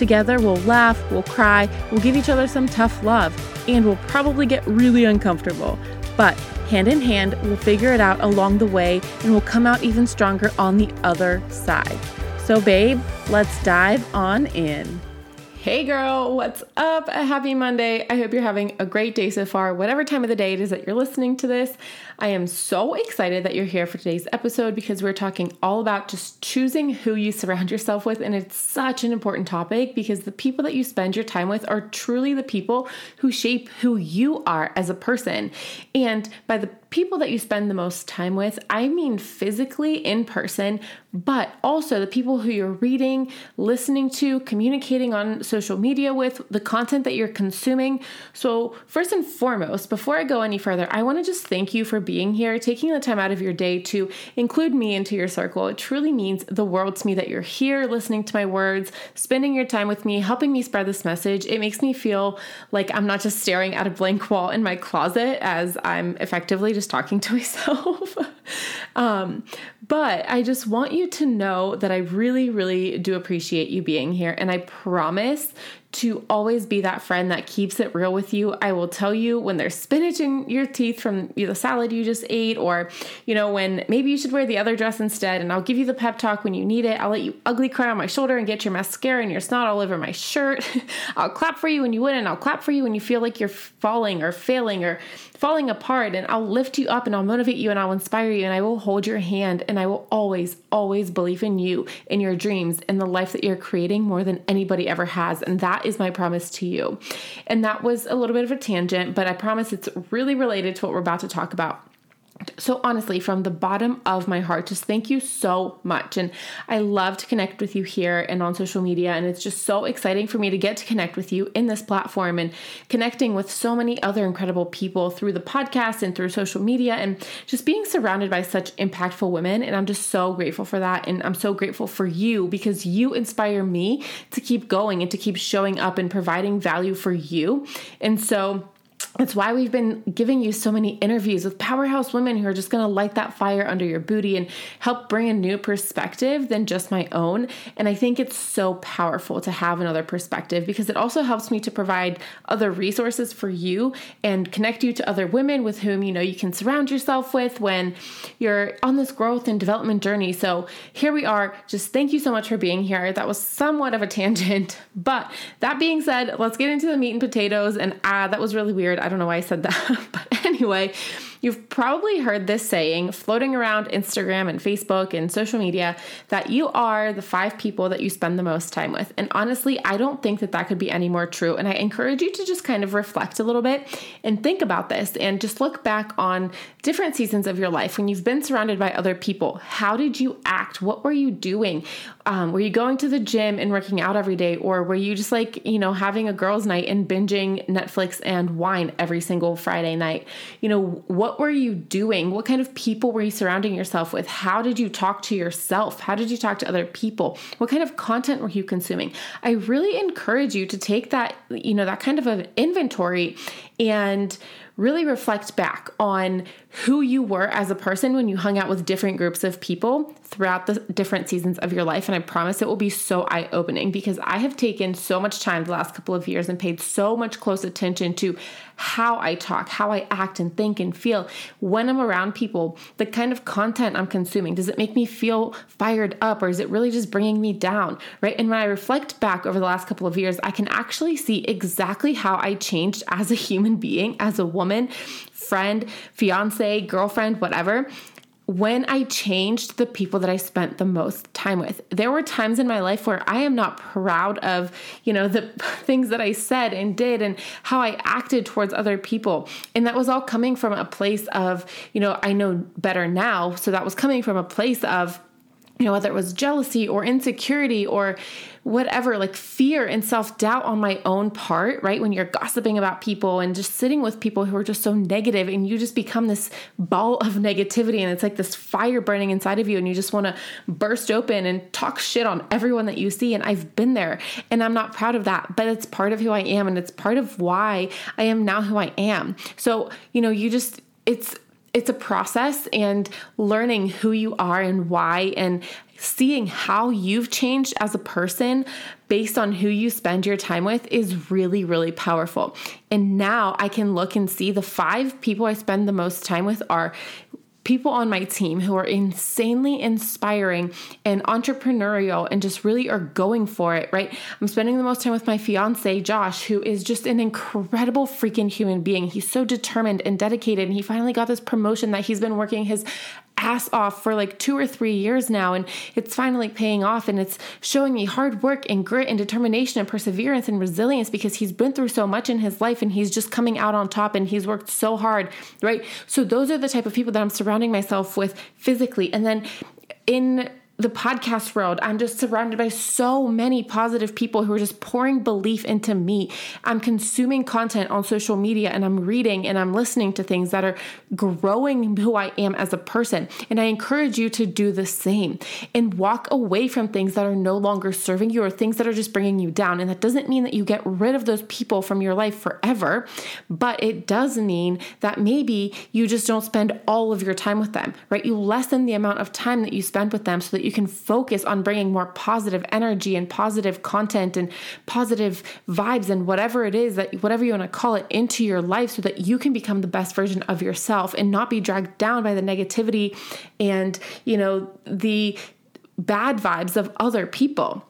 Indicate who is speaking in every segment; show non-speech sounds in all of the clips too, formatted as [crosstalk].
Speaker 1: Together, we'll laugh, we'll cry, we'll give each other some tough love, and we'll probably get really uncomfortable. But hand in hand, we'll figure it out along the way and we'll come out even stronger on the other side. So, babe, let's dive on in. Hey girl, what's up? A happy Monday. I hope you're having a great day so far, whatever time of the day it is that you're listening to this. I am so excited that you're here for today's episode because we're talking all about just choosing who you surround [laughs] yourself with. And it's such an important topic because the people that you spend your time with are truly the people who shape who you are as a person. And by the people that you spend the most time with, I mean physically in person, but also the people who you're reading, listening to, communicating on social media with, the content that you're consuming. So, first and foremost, before I go any further, I want to just thank you for being here, taking the time out of your day to include me into your circle. It truly means the world to me that you're here listening to my words, spending your time with me, helping me spread this message. It makes me feel like I'm not just staring at a blank wall in my closet as I'm effectively just talking to [laughs] myself. um, but I just want you to know that I really, really do appreciate you being here. And I promise to always be that friend that keeps it real with you. I will tell you when there's spinach in your teeth from the salad you just ate, or, you know, when maybe you should wear the other dress instead, and I'll give you the pep talk when you need it. I'll let you ugly cry on my shoulder and get your mascara and your snot all over my shirt. [laughs] I'll clap for you when you win, and I'll clap for you when you feel like you're falling or failing or falling apart, and I'll lift you up and I'll motivate you and I'll inspire you, and I will hold your hand, and I will always, always believe in you, in your dreams, in the life that you're creating more than anybody ever has. And that is my promise to you. And that was a little bit of a tangent, but I promise it's really related to what we're about to talk about. So, honestly, from the bottom of my heart, just thank you so much. And I love to connect with you here and on social media. And it's just so exciting for me to get to connect with you in this platform and connecting with so many other incredible people through the podcast and through social media and just being surrounded by such impactful women. And I'm just so grateful for that. And I'm so grateful for you because you inspire me to keep going and to keep showing up and providing value for you. And so, it's why we've been giving you so many interviews with powerhouse women who are just going to light that fire under your booty and help bring a new perspective than just my own. And I think it's so powerful to have another perspective because it also helps me to provide other resources for you and connect you to other women with whom you know you can surround yourself with when you're on this growth and development journey. So here we are. Just thank you so much for being here. That was somewhat of a tangent, [laughs] but that being said, let's get into the meat and potatoes. And ah, that was really weird. I don't know why I said that. [laughs] but anyway, You've probably heard this saying floating around Instagram and Facebook and social media that you are the five people that you spend the most time with. And honestly, I don't think that that could be any more true. And I encourage you to just kind of reflect a little bit and think about this and just look back on different seasons of your life when you've been surrounded by other people. How did you act? What were you doing? Um, were you going to the gym and working out every day? Or were you just like, you know, having a girls' night and binging Netflix and wine every single Friday night? You know, what what were you doing? What kind of people were you surrounding yourself with? How did you talk to yourself? How did you talk to other people? What kind of content were you consuming? I really encourage you to take that, you know, that kind of an inventory and really reflect back on who you were as a person when you hung out with different groups of people throughout the different seasons of your life. And I promise it will be so eye opening because I have taken so much time the last couple of years and paid so much close attention to how I talk, how I act and think and feel when I'm around people, the kind of content I'm consuming. Does it make me feel fired up or is it really just bringing me down? Right. And when I reflect back over the last couple of years, I can actually see exactly how I changed as a human being, as a woman, friend, fiance, girlfriend, whatever when I changed the people that I spent the most time with. There were times in my life where I am not proud of, you know, the [laughs] things that I said and did and how I acted towards other people. And that was all coming from a place of, you know, I know better now. So that was coming from a place of you know, whether it was jealousy or insecurity or whatever, like fear and self doubt on my own part, right? When you're gossiping about people and just sitting with people who are just so negative and you just become this ball of negativity and it's like this fire burning inside of you and you just want to burst open and talk shit on everyone that you see. And I've been there and I'm not proud of that, but it's part of who I am and it's part of why I am now who I am. So, you know, you just, it's, it's a process and learning who you are and why and seeing how you've changed as a person based on who you spend your time with is really, really powerful. And now I can look and see the five people I spend the most time with are people on my team who are insanely inspiring and entrepreneurial and just really are going for it, right? I'm spending the most time with my fiance, Josh, who is just an incredible freaking human being. He's so determined and dedicated, and he finally got this promotion that he's been working his ass off for like two or three years now, and it's finally paying off. And it's showing me hard work and grit and determination and perseverance and resilience because he's been through so much in his life and he's just coming out on top and he's worked so hard, right? So, those are the type of people that I'm surrounding myself with physically. And then in the podcast world, I'm just surrounded by so many positive people who are just pouring belief into me. I'm consuming content on social media and I'm reading and I'm listening to things that are growing who I am as a person. And I encourage you to do the same and walk away from things that are no longer serving you or things that are just bringing you down. And that doesn't mean that you get rid of those people from your life forever, but it does mean that maybe you just don't spend all of your time with them, right? You lessen the amount of time that you spend with them so that you you can focus on bringing more positive energy and positive content and positive vibes and whatever it is that whatever you want to call it into your life so that you can become the best version of yourself and not be dragged down by the negativity and, you know, the bad vibes of other people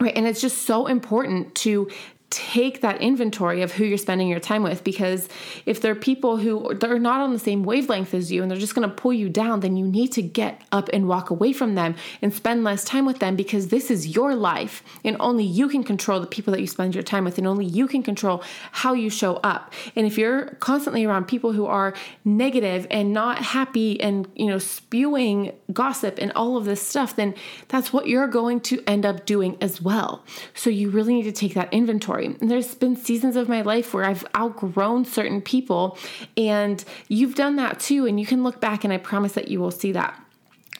Speaker 1: right? And it's just so important to take that inventory of who you're spending your time with because if there are people who they're not on the same wavelength as you and they're just going to pull you down then you need to get up and walk away from them and spend less time with them because this is your life and only you can control the people that you spend your time with and only you can control how you show up. And if you're constantly around people who are negative and not happy and you know spewing gossip and all of this stuff then that's what you're going to end up doing as well. So you really need to take that inventory story. There's been seasons of my life where I've outgrown certain people, and you've done that too. And you can look back, and I promise that you will see that.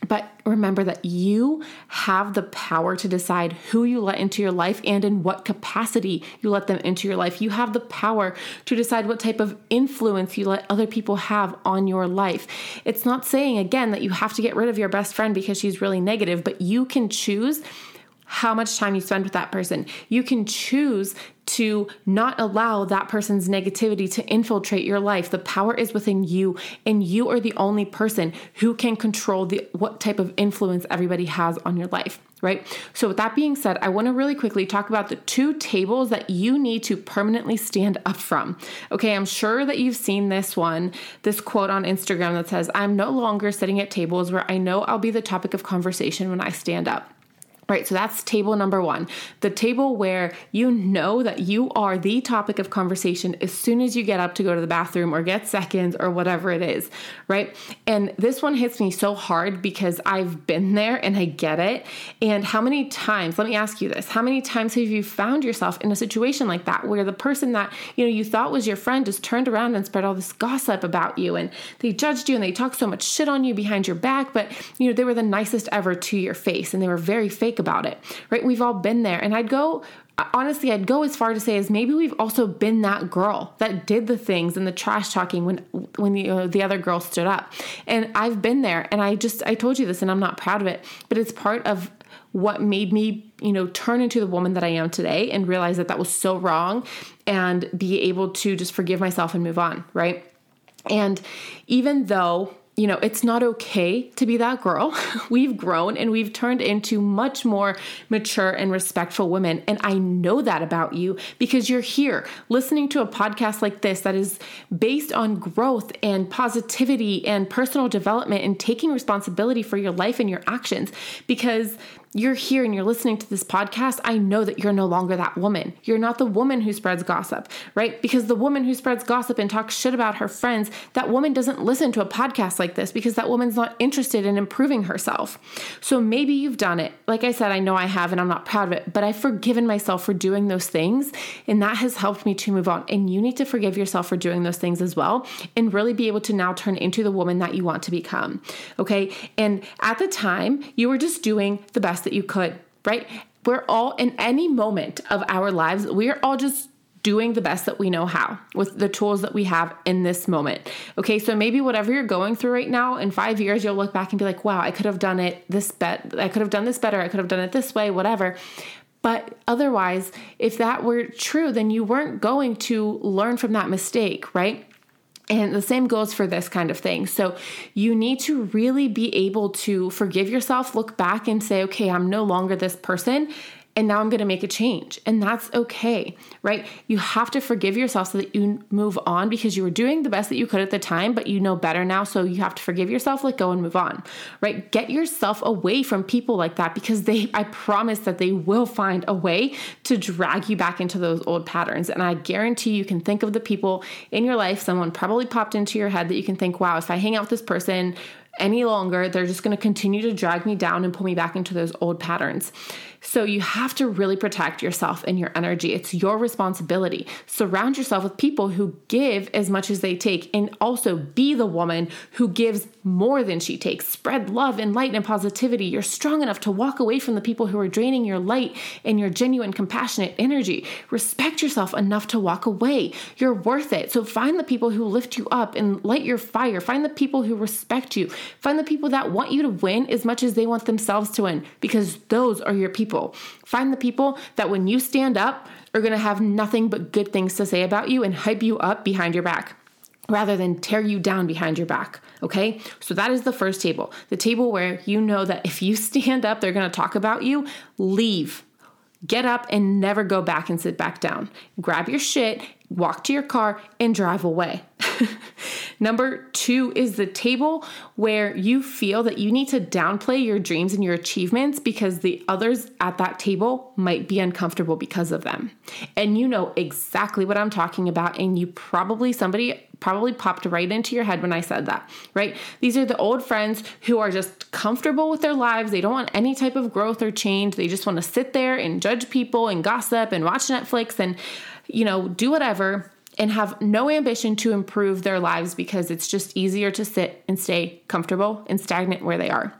Speaker 1: But remember that you have the power to decide who you let into your life and in what capacity you let them into your life. You have the power to decide what type of influence you let other people have on your life. It's not saying, again, that you have to get rid of your best friend because she's really negative, but you can choose how much time you spend with that person. You can choose to not allow that person's negativity to infiltrate your life. The power is within you and you are the only person who can control the what type of influence everybody has on your life, right? So with that being said, I want to really quickly talk about the two tables that you need to permanently stand up from. Okay, I'm sure that you've seen this one, this quote on Instagram that says, "I'm no longer sitting at tables where I know I'll be the topic of conversation when I stand up." Right, so that's table number one. The table where you know that you are the topic of conversation as soon as you get up to go to the bathroom or get seconds or whatever it is, right? And this one hits me so hard because I've been there and I get it. And how many times, let me ask you this, how many times have you found yourself in a situation like that where the person that, you know, you thought was your friend just turned around and spread all this gossip about you and they judged you and they talked so much shit on you behind your back, but, you know, they were the nicest ever to your face and they were very fake about it, right? We've all been there. And I'd go, honestly, I'd go as far to say as maybe we've also been that girl that did the things and the trash talking when when the, uh, the other girl stood up. And I've been there and I just I told you this and I'm not proud of it, but it's part of what made me, you know, turn into the woman that I am today and realize that that was so wrong and be able to just forgive myself and move on, right? And even though you know, it's not okay to be that girl. [laughs] we've grown and we've turned into much more mature and respectful women. And I know that about you because you're here listening to a podcast like this that is based on growth and positivity and personal development and taking responsibility for your life and your actions. Because you're here and you're listening to this podcast, I know that you're no longer that woman. You're not the woman who spreads gossip, right? Because the woman who spreads gossip and talks shit about her friends, that woman doesn't listen to a podcast like this because that woman's not interested in improving herself. So maybe you've done it. Like I said, I know I have and I'm not proud of it, but I've forgiven myself for doing those things and that has helped me to move on. And you need to forgive yourself for doing those things as well and really be able to now turn into the woman that you want to become. Okay? And at the time, you were just doing the best that you could, right? We're all in any moment of our lives, we are all just doing the best that we know how with the tools that we have in this moment. Okay, so maybe whatever you're going through right now, in five years, you'll look back and be like, wow, I could have done it this bet, I could have done this better, I could have done it this way, whatever. But otherwise, if that were true, then you weren't going to learn from that mistake, right? And the same goes for this kind of thing. So you need to really be able to forgive yourself, look back and say, okay, I'm no longer this person and now I'm going to make a change. And that's okay, right? You have to forgive yourself so that you move on because you were doing the best that you could at the time, but you know better now. So you have to forgive yourself, let go, and move on, right? Get yourself away from people like that because they, I promise that they will find a way to drag you back into those old patterns. And I guarantee you can think of the people in your life, someone probably popped into your head that you can think, wow, if I hang out with this person, any longer, they're just going to continue to drag me down and pull me back into those old patterns. So you have to really protect yourself and your energy. It's your responsibility. Surround yourself with people who give as much as they take and also be the woman who gives more than she takes. Spread love and light and positivity. You're strong enough to walk away from the people who are draining your light and your genuine, compassionate energy. Respect yourself enough to walk away. You're worth it. So find the people who lift you up and light your fire. Find the people who respect you. Find the people that want you to win as much as they want themselves to win because those are your people people. Find the people that when you stand up are going to have nothing but good things to say about you and hype you up behind your back rather than tear you down behind your back. Okay. So that is the first table. The table where you know that if you [laughs] stand up, they're to talk about you, leave. Get up and never go back and sit back down. Grab your shit, walk to your car, and drive away. [laughs] Number two is the table where you feel that you need to downplay your dreams and your achievements because the others at that table might be uncomfortable because of them. And you know exactly what I'm talking about. And you probably, somebody probably popped right into your head when I said that, right? These are the old friends who are just comfortable with their lives. They don't want any type of growth or change. They just want to sit there and judge people and gossip and watch Netflix and, you know, do whatever and have no ambition to improve their lives because it's just easier to sit and stay comfortable and stagnant where they are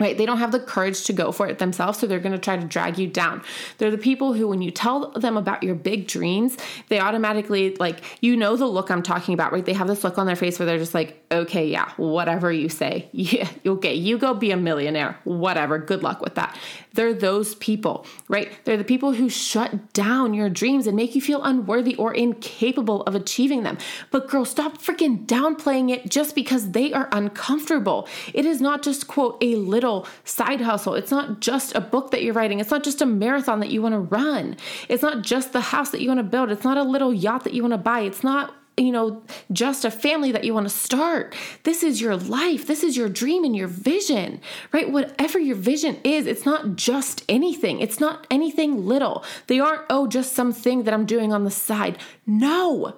Speaker 1: right? They don't have the courage to go for it themselves, so they're going to try to drag you down. They're the people who, when you tell them about your big dreams, they automatically, like, you know, the look I'm talking about, right? They have this look on their face where they're just like, okay, yeah, whatever you say. [laughs] Yeah, okay, you go be a millionaire, whatever. Good luck with that. They're those people, right? They're the people who shut down your dreams and make you feel unworthy or incapable of achieving them. But, girl, stop freaking downplaying it just because they are uncomfortable. It is not just, quote, a little side hustle. It's not just a book that you're writing. It's not just a marathon that you want to run. It's not just the house that you want to build. It's not a little yacht that you want to buy. It's not you know, just a family that you want to start. This is your life. This is your dream and your vision, right? Whatever your vision is, it's not just anything. It's not anything little. They aren't, oh, just something that I'm doing on the side. No,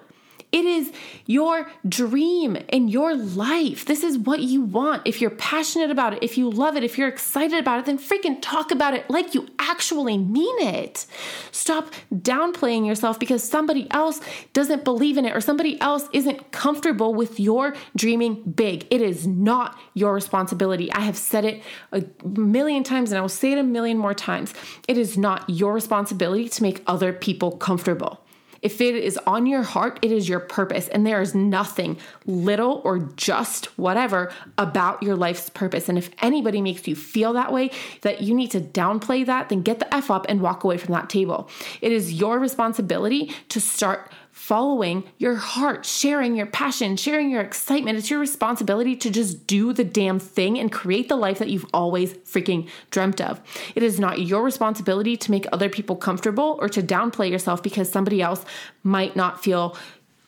Speaker 1: it is your dream and your life. This is what you want. If you're passionate about it, if you love it, if you're excited about it, then freaking talk about it like you actually mean it. Stop downplaying yourself because somebody else doesn't believe in it or somebody else isn't comfortable with your dreaming big. It is not your responsibility. I have said it a million times and I will say it a million more times. It is not your responsibility to make other people comfortable. If it is on your heart, it is your purpose. And there is nothing little or just whatever about your life's purpose. And if anybody makes you feel that way, that you need to downplay that, then get the F up and walk away from that table. It is your responsibility to start following your heart, sharing your passion, sharing your excitement. It's your responsibility to just do the damn thing and create the life that you've always freaking dreamt of. It is not your responsibility to make other people comfortable or to downplay yourself because somebody else might not feel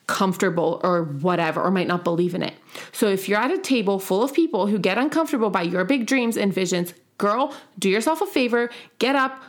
Speaker 1: comfortable or whatever, or might not believe in it. So if you're at a table full of people who get uncomfortable by your big dreams and visions, Girl, do yourself a favor, get up,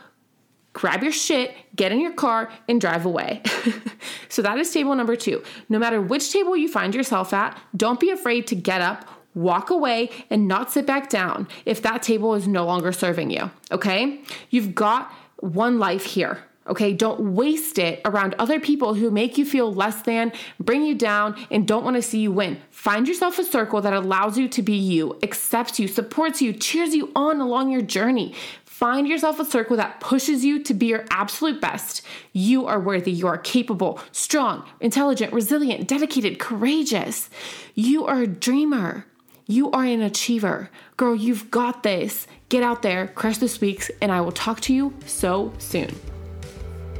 Speaker 1: grab your shit, get in your car, and drive away. [laughs] so that is table number two. No matter which table you find yourself at, don't be afraid to get up, walk away, and not sit back down if that table is no longer serving you. Okay? You've got one life here. Okay, don't waste it around other people who make you feel less than, bring you down, and don't want to see you win. Find yourself a circle that allows you to be you, accepts you, supports you, cheers you on along your journey. Find yourself a circle that pushes you to be your absolute best. You are worthy. You are capable, strong, intelligent, resilient, dedicated, courageous. You are a dreamer. You are an achiever. Girl, you've got this. Get out there, crush the weeks, and I will talk to you so soon.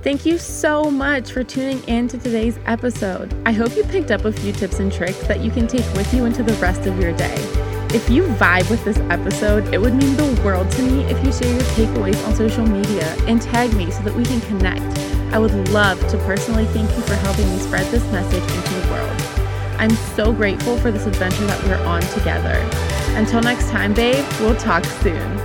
Speaker 1: Thank you so much for tuning in to today's episode. I hope you picked up a few tips and tricks that you can take with you into the rest of your day. If you vibe with this episode, it would mean the world to me if you share your takeaways on social media and tag me so that we can connect. I would love to personally thank you for helping me spread this message into the world. I'm so grateful for this adventure that we're on together. Until next time, babe, we'll talk soon.